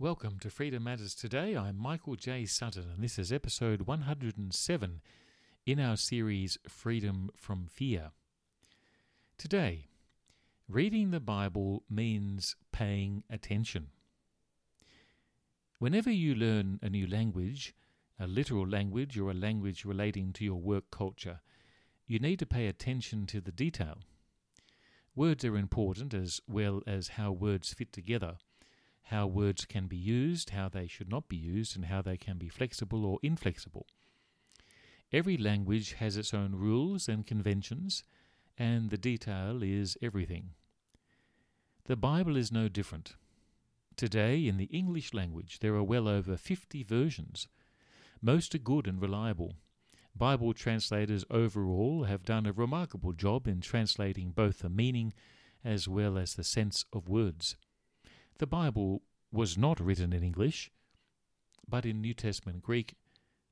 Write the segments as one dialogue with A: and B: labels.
A: Welcome to Freedom Matters Today. I'm Michael J. Sutton, and this is episode 107 in our series Freedom from Fear. Today, reading the Bible means paying attention. Whenever you learn a new language, a literal language or a language relating to your work culture, you need to pay attention to the detail. Words are important as well as how words fit together how words can be used, how they should not be used, and how they can be flexible or inflexible. Every language has its own rules and conventions, and the detail is everything. The Bible is no different. Today, in the English language, there are well over 50 versions. Most are good and reliable. Bible translators overall have done a remarkable job in translating both the meaning as well as the sense of words. The Bible was not written in English, but in New Testament Greek,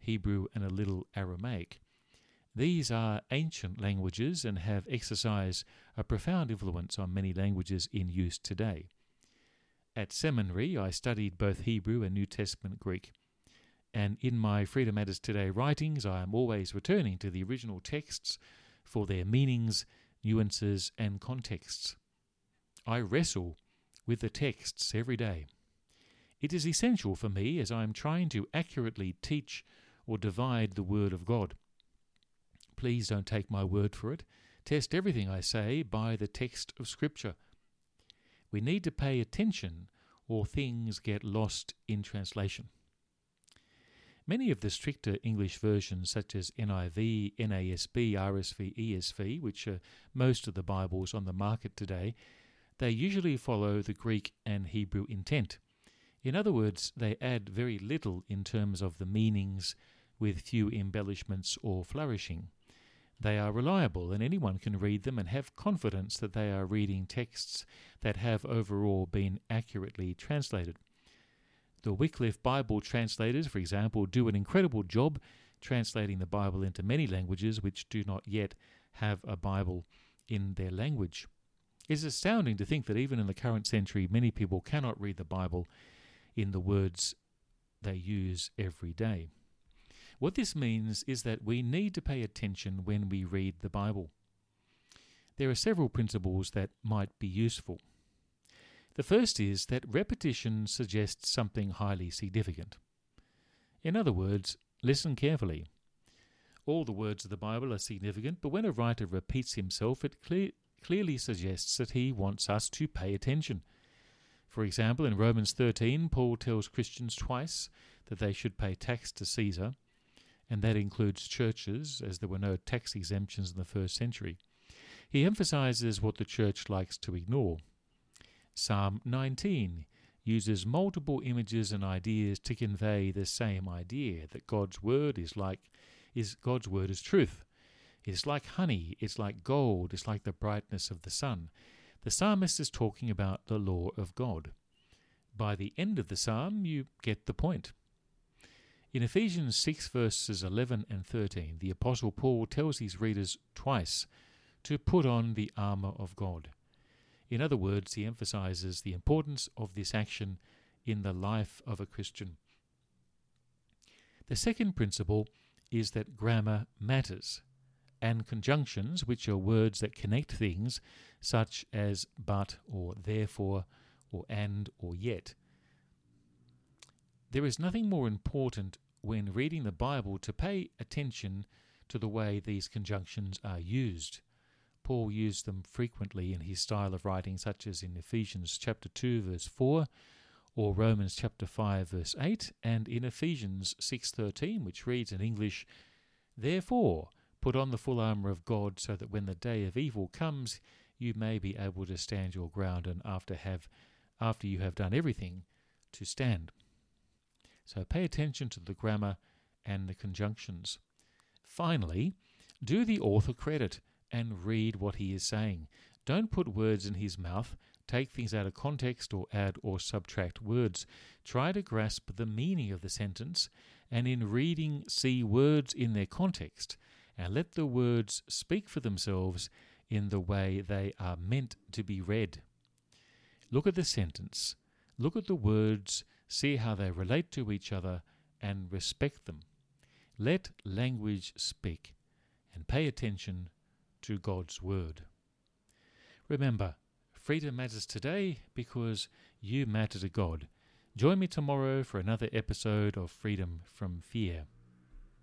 A: Hebrew, and a little Aramaic. These are ancient languages and have exercised a profound influence on many languages in use today. At seminary, I studied both Hebrew and New Testament Greek. And in my Freedom Matters Today writings, I am always returning to the original texts for their meanings, nuances, and contexts. I wrestle with the texts every day. It is essential for me as I am trying to accurately teach or divide the Word of God. Please don't take my word for it. Test everything I say by the text of Scripture. We need to pay attention or things get lost in translation. Many of the stricter English versions, such as NIV, NASB, RSV, ESV, which are most of the Bibles on the market today, they usually follow the Greek and Hebrew intent. In other words, they add very little in terms of the meanings, with few embellishments or flourishing. They are reliable, and anyone can read them and have confidence that they are reading texts that have overall been accurately translated. The Wycliffe Bible translators, for example, do an incredible job translating the Bible into many languages which do not yet have a Bible in their language. It is astounding to think that even in the current century, many people cannot read the Bible in the words they use every day. What this means is that we need to pay attention when we read the Bible. There are several principles that might be useful. The first is that repetition suggests something highly significant. In other words, listen carefully. All the words of the Bible are significant, but when a writer repeats himself, it clear, clearly suggests that he wants us to pay attention. For example, in Romans 13, Paul tells Christians twice that they should pay tax to Caesar, and that includes churches, as there were no tax exemptions in the first century. He emphasizes what the church likes to ignore. Psalm 19 uses multiple images and ideas to convey the same idea that God's word is like is God's word is truth it's like honey, it's like gold, it's like the brightness of the sun. The psalmist is talking about the law of God. By the end of the psalm, you get the point. In Ephesians 6, verses 11 and 13, the Apostle Paul tells his readers twice to put on the armour of God. In other words, he emphasizes the importance of this action in the life of a Christian. The second principle is that grammar matters and conjunctions, which are words that connect things, such as but or therefore or and or yet. There is nothing more important when reading the Bible to pay attention to the way these conjunctions are used. Paul used them frequently in his style of writing, such as in Ephesians chapter 2, verse 4, or Romans chapter 5, verse 8, and in Ephesians 6.13, which reads in English, Therefore, Put on the full armour of God so that when the day of evil comes, you may be able to stand your ground and after have after you have done everything to stand. So pay attention to the grammar and the conjunctions. Finally, do the author credit and read what he is saying. Don't put words in his mouth, take things out of context or add or subtract words. Try to grasp the meaning of the sentence and in reading see words in their context and let the words speak for themselves in the way they are meant to be read. Look at the sentence. Look at the words see how they relate to each other, and respect them. Let language speak and pay attention to God's Word. Remember, freedom matters today because you matter to God. Join me tomorrow for another episode of Freedom from Fear.